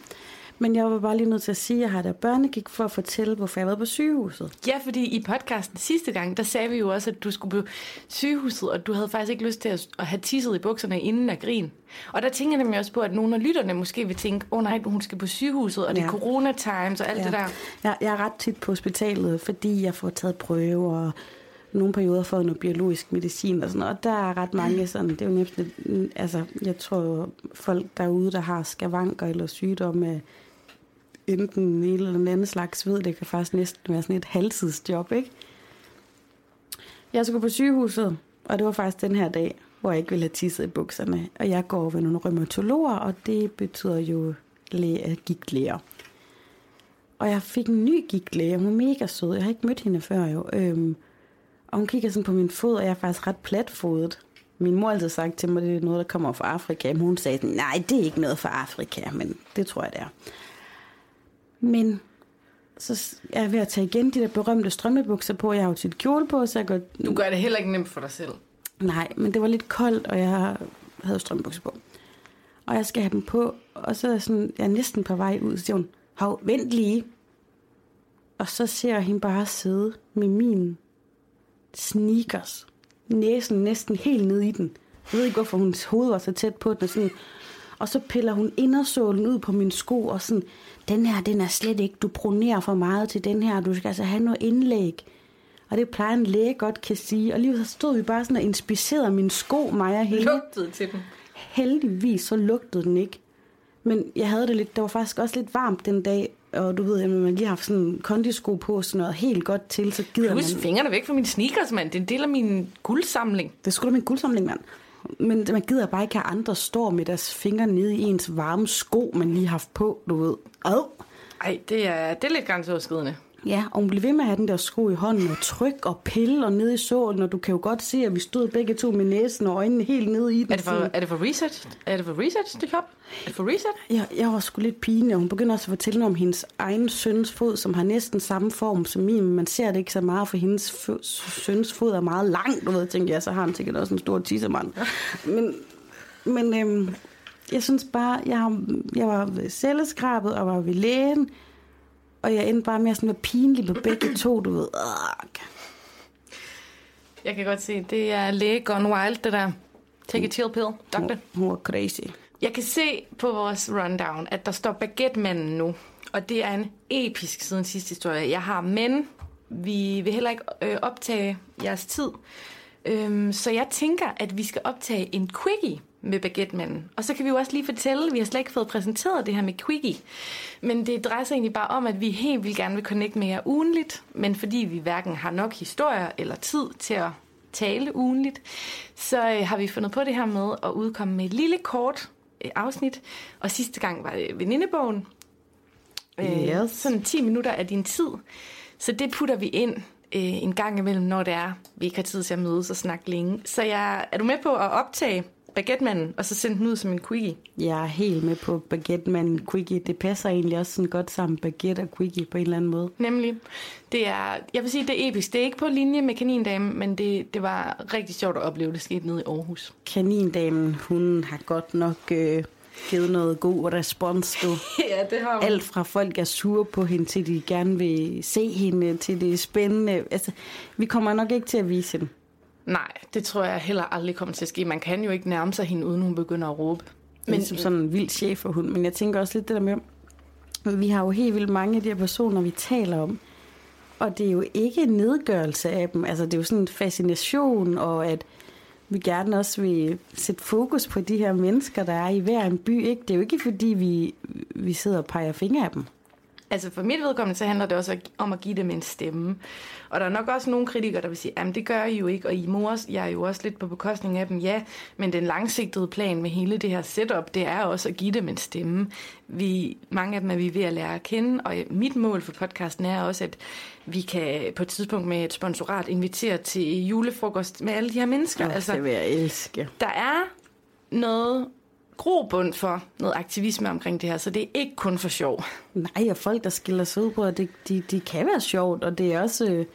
Men jeg var bare lige nødt til at sige, at jeg har da børnegik for at fortælle, hvorfor jeg været på sygehuset. Ja, fordi i podcasten sidste gang, der sagde vi jo også, at du skulle på sygehuset, og du havde faktisk ikke lyst til at, at have tisset i bukserne inden af grin. Og der tænker jeg nemlig også på, at nogle af lytterne måske vil tænke, åh oh, nej, hun skal på sygehuset, og det er Ja. corona times og alt Ja. det der. Jeg, jeg er ret tit på hospitalet, fordi jeg får taget prøver, og nogle perioder jeg noget biologisk medicin og sådan noget. Og der er ret mange sådan, det er jo lidt- altså jeg tror folk derude, der har skavanker eller sygdomme, enten en eller den anden slags ved, det kan faktisk næsten være sådan et halvtidsjob, ikke? Jeg skulle på sygehuset, og det var faktisk den her dag, hvor jeg ikke ville have tisset i bukserne. Og jeg går ved nogle rheumatologer, og det betyder jo læge, gigtlæger. Og jeg fik en ny gigtlæge, hun er mega sød. Jeg har ikke mødt hende før jo. Øhm, og hun kigger sådan på min fod, og jeg er faktisk ret platfodet. Min mor har altid sagt til mig, at det er noget, der kommer fra Afrika. Men hun sagde, nej, det er ikke noget fra Afrika, men det tror jeg, det er. Men så er jeg ved at tage igen de der berømte strømmebukser på. Jeg har jo tit kjole på, så jeg går... Du gør det heller ikke nemt for dig selv. Nej, men det var lidt koldt, og jeg havde strømbukser på. Og jeg skal have dem på, og så er jeg, sådan, jeg er næsten på vej ud, så siger hun, hov, vent lige. Og så ser jeg hende bare sidde med min sneakers. Næsen næsten helt ned i den. Jeg ved ikke, hvorfor hun hoved var så tæt på den. Og, sådan, og så piller hun indersålen ud på min sko, og sådan, den her, den er slet ikke, du pronerer for meget til den her, du skal altså have noget indlæg. Og det plejer en læge godt kan sige. Og lige så stod vi bare sådan og inspicerede min sko, mig og hende. Lugtede til den. Heldigvis så lugtede den ikke. Men jeg havde det lidt, det var faktisk også lidt varmt den dag, og du ved, at man lige har haft sådan en kondisko på, sådan noget helt godt til, så gider Plus man... fingrene væk fra mine sneakers, mand. Det er en del af min guldsamling. Det skulle da min guldsamling, mand. Men man gider bare ikke have andre står med deres fingre nede i ens varme sko, man lige har haft på, du ved. Ad. Ej, det er, det er lidt grænseoverskridende. Ja, og hun blev ved med at have den der sko i hånden og tryk og pille og nede i sålen, og du kan jo godt se, at vi stod begge to med næsen og øjnene helt nede i den. Er det for, sådan. er det for research? Er det for research, det kop? Er det for research? Jeg, jeg var sgu lidt pinlig, og hun begynder også at fortælle om hendes egen søns fod, som har næsten samme form som min, men man ser det ikke så meget, for hendes fø- søns fod er meget lang, du ved, tænker jeg, så har han sikkert også en stor tissemand. Men, men øhm, jeg synes bare, jeg, jeg var ved celleskrabet og var ved lægen, og jeg endte bare med at sådan være pinlig på begge to, du ved. Jeg kan godt se, det er læge gone wild, det der. Take a chill pill, doctor. Hun, hun var crazy. Jeg kan se på vores rundown, at der står baguette-manden nu. Og det er en episk siden sidste historie, jeg har. Men vi vil heller ikke øh, optage jeres tid. Øhm, så jeg tænker, at vi skal optage en quickie med baguette-manden. Og så kan vi jo også lige fortælle, vi har slet ikke fået præsenteret det her med quickie. Men det drejer sig egentlig bare om, at vi helt vildt gerne vil connecte med jer ugenligt. Men fordi vi hverken har nok historier eller tid til at tale ugenligt, så øh, har vi fundet på det her med at udkomme med et lille kort øh, afsnit. Og sidste gang var det venindebogen. Øh, Yes. Sådan 10 minutter af din tid. Så det putter vi ind øh, en gang imellem, når det er, vi ikke har tid til at mødes og snakke længe. Så jeg, er du med på at optage baguette og så sende den ud som en quickie? Jeg er helt med på baguette, men quickie, det passer egentlig også sådan godt sammen, baguette og quickie på en eller anden måde. Nemlig, det er, jeg vil sige, det er episk. Det er ikke på linje med Kanindame, men det, det var rigtig sjovt at opleve, det skete nede i Aarhus. Kanindamen, hun har godt nok øh, givet noget god respons, du. <laughs> ja, det har Alt fra folk er sure på hende, til de gerne vil se hende, til det er spændende. Altså, vi kommer nok ikke til at vise hende. Nej, det tror jeg heller aldrig kommer til at ske. Man kan jo ikke nærme sig hende, uden hun begynder at råbe. Men, ligesom sådan en vild chef hun. Men jeg tænker også lidt det der med, vi har jo helt vildt mange af de her personer, vi taler om. Og det er jo ikke en nedgørelse af dem. Altså, det er jo sådan en fascination, og at vi gerne også vil sætte fokus på de her mennesker, der er i hver en by. Ikke? Det er jo ikke, fordi vi, vi sidder og peger fingre af dem. Altså for mit vedkommende, så handler det også om at give dem en stemme. Og der er nok også nogle kritikere, der vil sige, at det gør I jo ikke, og I mor, jeg er jo også lidt på bekostning af dem, ja, men den langsigtede plan med hele det her setup, det er også at give dem en stemme. Vi, mange af dem er vi ved at lære at kende, og mit mål for podcasten er også, at vi kan på et tidspunkt med et sponsorat invitere til julefrokost med alle de her mennesker. Oh, altså, det vil jeg elske. Der er noget grobund for noget aktivisme omkring det her, så det er ikke kun for sjov. Nej, og folk, der skiller sig ud på, det, de, de kan være sjovt, og det er også... øh,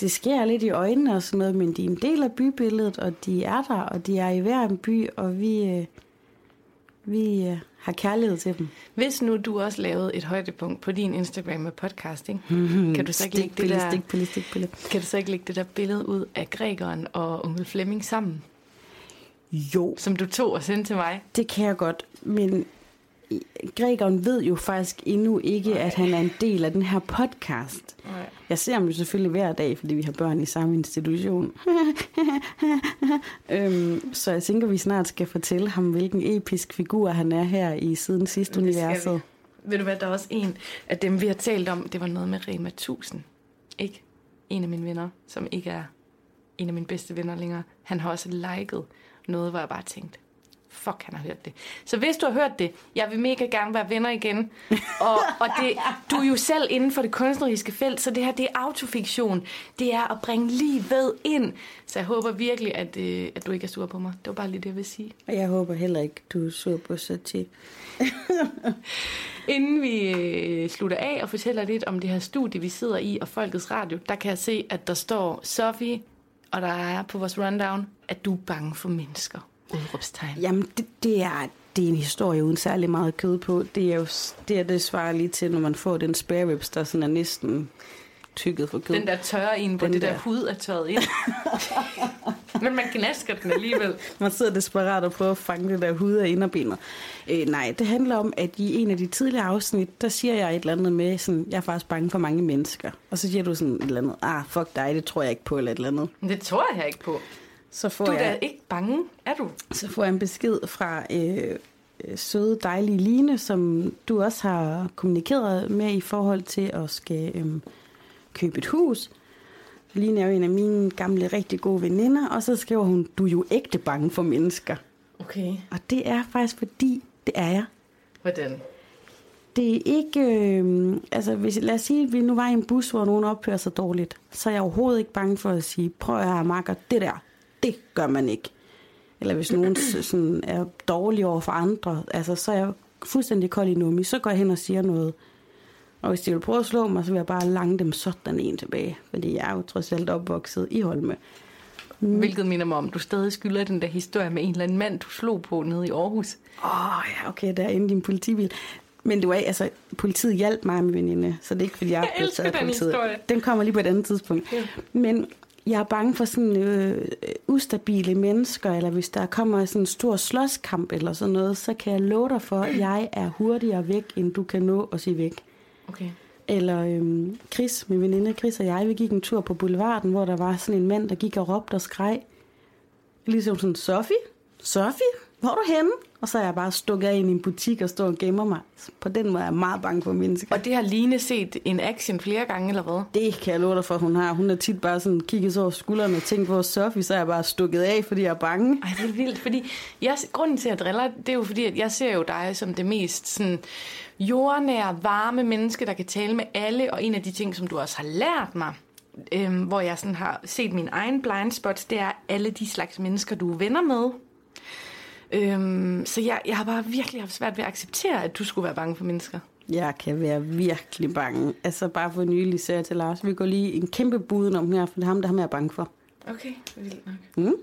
Det sker lidt i øjnene og sådan noget, men de er en del af bybilledet, og de er der, og de er i hver en by, og vi, øh, Vi øh, har kærlighed til dem. Hvis nu du også lavede et højdepunkt på din Instagram med podcast, ikke? kan du så ikke lægge det Stikpille, der, stikpille, stikpille. kan du så ikke lægge det der billede ud af grækeren og onkel Flemming sammen, Jo, som du tog og sendte til mig? det kan jeg godt, men grækeren ved jo faktisk endnu ikke, at han er en del af den her podcast. Jeg ser ham jo selvfølgelig hver dag, fordi vi har børn i samme institution. <laughs> øhm, så jeg tænker, vi snart skal fortælle ham, hvilken episk figur han er her i siden skal universet. Ved du hvad, der er også en af dem, vi har talt om, det var noget med Rema 1000. Ikke? En af mine venner, som ikke er en af mine bedste venner længere. Han har også liket noget, hvor jeg bare tænkte, fuck, han har hørt det. Så hvis du har hørt det, jeg vil mega gerne være venner igen. <laughs> Og, og det, du er jo selv inden for det kunstneriske felt, så det her, det er autofiktion. Det er at bringe livet ind. Så jeg håber virkelig, at, øh, at du ikke er sur på mig. Det var bare lige det, jeg vil sige. Og jeg håber heller ikke, du er sur på Satie. <laughs> Inden vi øh, slutter af og fortæller lidt om det her studie, vi sidder i, og Folkets Radio, der kan jeg se, at der står Sofie, og der er på vores rundown, at du er bange for mennesker. Udråbstegn. Jamen, det, det, er, det er en historie uden særlig meget kød på. Det er jo det, er det svarer lige til, når man får den spare ribs, der sådan er næsten tykket for kød. Den der tørre ind på Den det der, der. hud er tørret ind. <laughs> Men man gnasker den alligevel. <laughs> Man sidder desperat og prøver at fange det der hud af inderbenet. Øh, nej, det handler om, at i en af de tidligere afsnit, der siger jeg et eller andet med, sådan, jeg er faktisk bange for mange mennesker. Og så siger du sådan et eller andet, ah, fuck dig, det tror jeg ikke på, eller et eller andet. Det tror jeg ikke på. Så får, Du er da jeg, ikke bange, er du? så får jeg en besked fra øh, søde, dejlige Line, som du også har kommunikeret med i forhold til at skal øh, købe et hus. Line er jo en af mine gamle, rigtig gode veninder, og så skriver hun, du er jo ægte bange for mennesker. Okay. Og det er faktisk fordi, det er jeg. Hvordan? Det er ikke... Øh, altså, hvis, lad os sige, at vi nu var i en bus, hvor nogen opfører sig dårligt. Så er jeg overhovedet ikke bange for at sige, prøv at høre, Marker, det der, det gør man ikke. Eller hvis nogen sådan er dårlig over for andre, altså, så er jeg fuldstændig kold i nummi. Så går jeg hen og siger noget. Og hvis de vil prøve at slå mig, så vil jeg bare lange dem sådan en tilbage. Fordi jeg er jo trods alt opvokset i Holme. Hvilket minder mig om, du stadig skylder den der historie med en eller anden mand, du slog på nede i Aarhus. Åh, oh, ja, okay, der er inde i din politibil. Men det var, altså, politiet hjalp mig med veninde, så det er ikke, fordi jeg, Jeg elsker den politiet. historie. Den kommer lige på et andet tidspunkt. Ja. Men jeg er bange for sådan øh, ustabile mennesker, eller hvis der kommer sådan en stor slåskamp eller sådan noget, så kan jeg love dig for, at jeg er hurtigere væk, end du kan nå at sige væk. Okay. Eller øhm, Chris, min veninde Chris og jeg, vi gik en tur på boulevarden, hvor der var sådan en mand, der gik og råbte og skreg. Ligesom sådan, Sofie? Sofie? Hvor er du henne? Og så er jeg bare stukket af ind i en butik og står og gemmer mig. Så På den måde er jeg meget bange for mennesker. Og det har Line set en action flere gange, eller hvad? Det kan jeg love dig for, hun har. Hun har tit bare sådan kigget så over skuldrene og tænkt på Sofie, så er jeg bare stukket af, fordi jeg er bange. Ej, det er vildt, fordi jeg, grunden til, at jeg driller, det er jo fordi, at jeg ser jo dig som det mest sådan, jordnære, varme menneske, der kan tale med alle, og en af de ting, som du også har lært mig, øhm, hvor jeg sådan har set min egen blind spots, det er alle de slags mennesker, du er venner med. Øhm, så jeg, jeg har bare virkelig haft svært ved at acceptere, at du skulle være bange for mennesker. Jeg kan være virkelig bange. Altså bare for nylig sagde jeg til Lars, vi går lige en kæmpe buden om her, for det er ham, der er jeg bange for. Okay, vildt nok. Mm?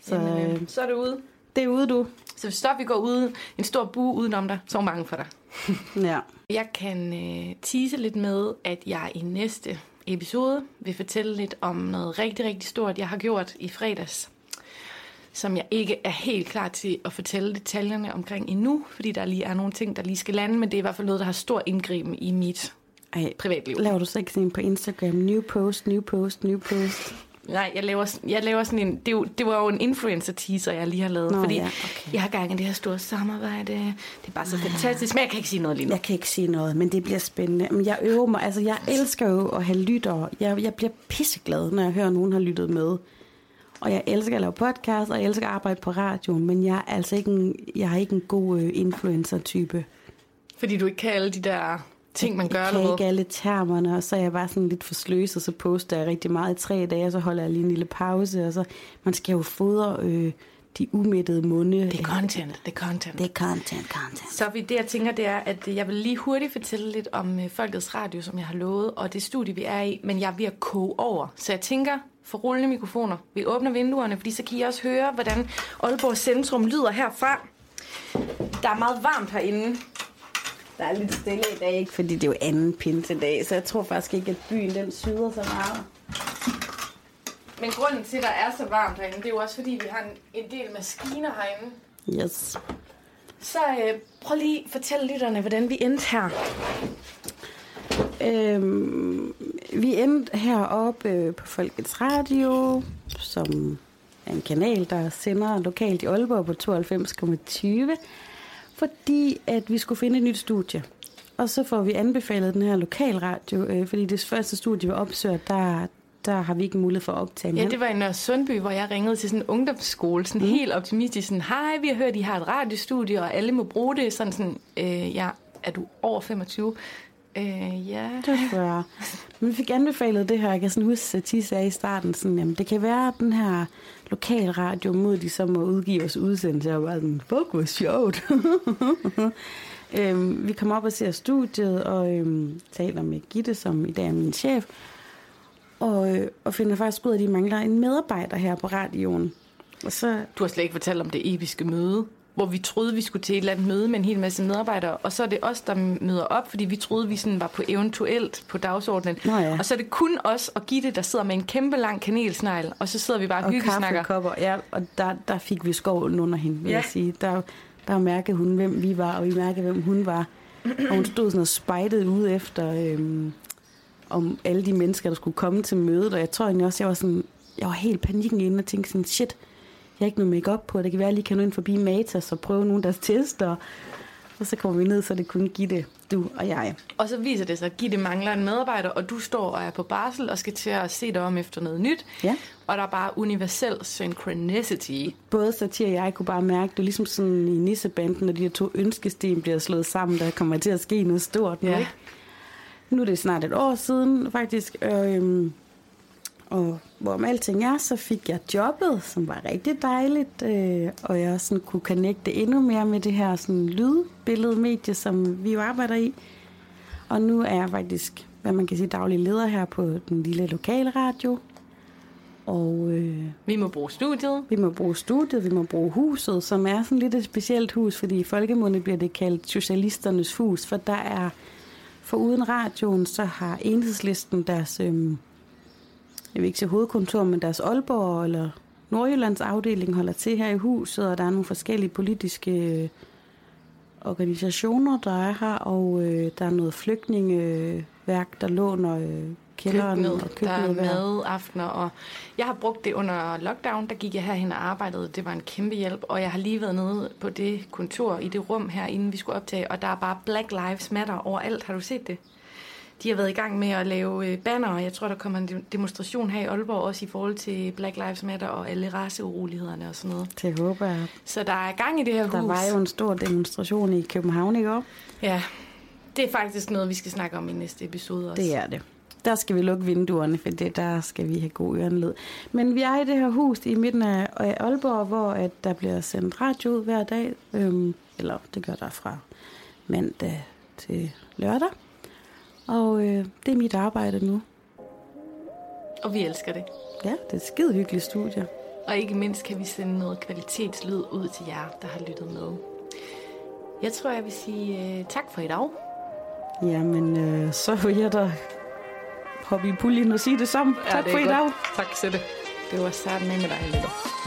Så Så, Jamen, øh, øh, så er det ude. det er ude, du. Så hvis vi går ude, en stor bue udenom dig, så er hun bange for dig. <laughs> Ja. Jeg kan øh, tease lidt med, at jeg i næste episode vil fortælle lidt om noget rigtig, rigtig stort, jeg har gjort i fredags. Som jeg ikke er helt klar til at fortælle detaljerne omkring endnu, fordi der lige er nogle ting, der lige skal lande, men det er i hvert fald noget, der har stor indgriben i mit Ej, privatliv. laver du så ikke sådan på Instagram? New post, new post, new post. Nej, jeg laver, jeg laver sådan en... Det, det var jo en influencer-teaser, jeg lige har lavet, Nå, fordi ja, okay. jeg har gang i det her store samarbejde. Det er bare så fantastisk, men jeg kan ikke sige noget lige nu. Jeg kan ikke sige noget, men det bliver spændende. Men jeg øver mig, altså jeg elsker jo at have lyttere. Jeg, jeg bliver pisseglad, når jeg hører, at nogen har lyttet med. Og jeg elsker at lave podcast, og jeg elsker at arbejde på radioen, men jeg er altså ikke en, jeg er ikke en god øh, influencer-type. Fordi du ikke kan alle de der ting, man gør jeg kan eller ikke alle termerne, og så er jeg bare sådan lidt for sløs, og så poster jeg rigtig meget i tre dage, og så holder jeg lige en lille pause, og så man skal jo fodre øh, de umættede munde. Det er content, det er content. Det er content, content. Så vi- det, jeg tænker, det er, at jeg vil lige hurtigt fortælle lidt om øh, Folkets Radio, som jeg har lovet, og det studie, vi er i, men jeg er ved at koge over. Så jeg tænker, for rullende mikrofoner, vi åbner vinduerne, fordi så kan I også høre, hvordan Aalborg Centrum lyder herfra. Der er meget varmt herinde. Der er lidt stille i dag, ikke? Fordi det er jo anden pinsedag, så jeg tror faktisk ikke, at byen den syder så meget. Men grunden til, at der er så varmt herinde, det er jo også fordi, vi har en, en del maskiner herinde. Yes. Så øh, prøv lige at fortælle lytterne, hvordan vi endte her. Øhm, vi endte heroppe øh, på Folkets Radio, som er en kanal, der sender lokalt i Aalborg på 92,20, fordi at vi skulle finde et nyt studie. Og så får vi anbefalet den her lokalradio, øh, fordi det første studie, vi opsøger, der, der har vi ikke mulighed for at optage. Ja, det var i Nørre Sundby, hvor jeg ringede til sådan en ungdomsskole, sådan mm. helt optimistisk, sådan, hej, vi har hørt, I har et radiostudie, og alle må bruge det, sådan sådan, øh, ja, er du over 25? Øh, ja. Det tror jeg. Men vi fik anbefalet det her. Jeg kan sådan huske, at Tis sagde i starten, sådan, jamen, det kan være, at den her lokalradio mod de som må udgive os udsendelse. Og var sådan, fuck, hvor sjovt. <laughs> øhm, vi kom op og ser studiet, og øhm, taler med Gitte, som i dag er min chef. Og, øh, og finder faktisk ud af, at de mangler en medarbejder her på radioen. Og så, Du har slet ikke fortalt om det episke møde, hvor vi troede, vi skulle til et eller andet møde med en hel masse medarbejdere, og så er det os, der møder op, fordi vi troede, vi sådan var på eventuelt på dagsordenen. Nå ja. Og så er det kun os og Gitte, der sidder med en kæmpe lang kanelsnegl, og så sidder vi bare og og hyggesnakker. kaffekopper, ja, og der, der fik vi skovlen under hende, vil ja. jeg sige. Der, der mærkede hun, hvem vi var, og vi mærkede, hvem hun var. Og hun stod sådan og spejtede ud efter, øhm, om alle de mennesker, der skulle komme til mødet. Og jeg tror egentlig også, jeg var sådan, jeg var helt panikken inde og tænkte sådan, shit, jeg har ikke noget make på. Det kan være, at jeg lige kan nå ind forbi Matas og prøve nogle af deres tester. Og så kommer vi ned, så det kunne give det, du og jeg. Og så viser det sig, at Gitte mangler en medarbejder, og du står og er på barsel og skal til at se dig om efter noget nyt. Ja. Og der er bare universel synchronicity. Både Satir og jeg kunne bare mærke, det er ligesom sådan i nissebanden, når de her to ønskesten bliver slået sammen, der kommer til at ske noget stort. nu, Ja. ikke? Nu er det snart et år siden, faktisk. Øhm, og hvorom alting er, så fik jeg jobbet, som var rigtig dejligt. Øh, og jeg sådan kunne connecte endnu mere med det her sådan, lydbilledmedie, som vi jo arbejder i. Og nu er jeg faktisk, hvad man kan sige, daglig leder her på den lille lokale radio. Og øh, Vi må bruge studiet. vi må bruge studiet, vi må bruge huset, som er sådan lidt et specielt hus, fordi i folkemunde bliver det kaldt Socialisternes Hus, for der er, for uden radioen, så har enhedslisten deres, øhm, jeg vil ikke sige hovedkontor, men deres Aalborg eller Nordjyllands afdeling holder til her i huset, og der er nogle forskellige politiske øh, organisationer, der er her, og øh, der er noget flygtningeværk, der låner øh, kælderen og køkkenet, der er køkkenet mad, aftener, og jeg har brugt det under lockdown, der gik jeg herhen og arbejdede, det var en kæmpe hjælp, og jeg har lige været nede på det kontor i det rum her, inden vi skulle optage, og der er bare Black Lives Matter overalt, har du set det? De har været i gang med at lave øh, banner, og jeg tror, der kommer en de- demonstration her i Aalborg, også i forhold til Black Lives Matter og alle raceurolighederne og sådan noget. Det håber jeg. Så der er gang i det her Der hus. var jo en stor demonstration i København i går. Ja, det er faktisk noget, vi skal snakke om i næste episode også. Det er det. Der skal vi lukke vinduerne, for det, der skal vi have god ørenled. Men vi er i det her hus i midten af af Aalborg, hvor at der bliver sendt radio ud hver dag. Øhm, eller det gør der fra mandag til lørdag. Og øh, det er mit arbejde nu. Og vi elsker det. Ja, det er et skide hyggeligt studie. Og ikke mindst kan vi sende noget kvalitetslyd ud til jer, der har lyttet med. Jeg tror, jeg vil sige uh, tak for i dag. Jamen, øh, så vil jeg da hoppe i puljen og sige det samme. tak for i dag. Tak, Sætte. Det var med med dig, Lille.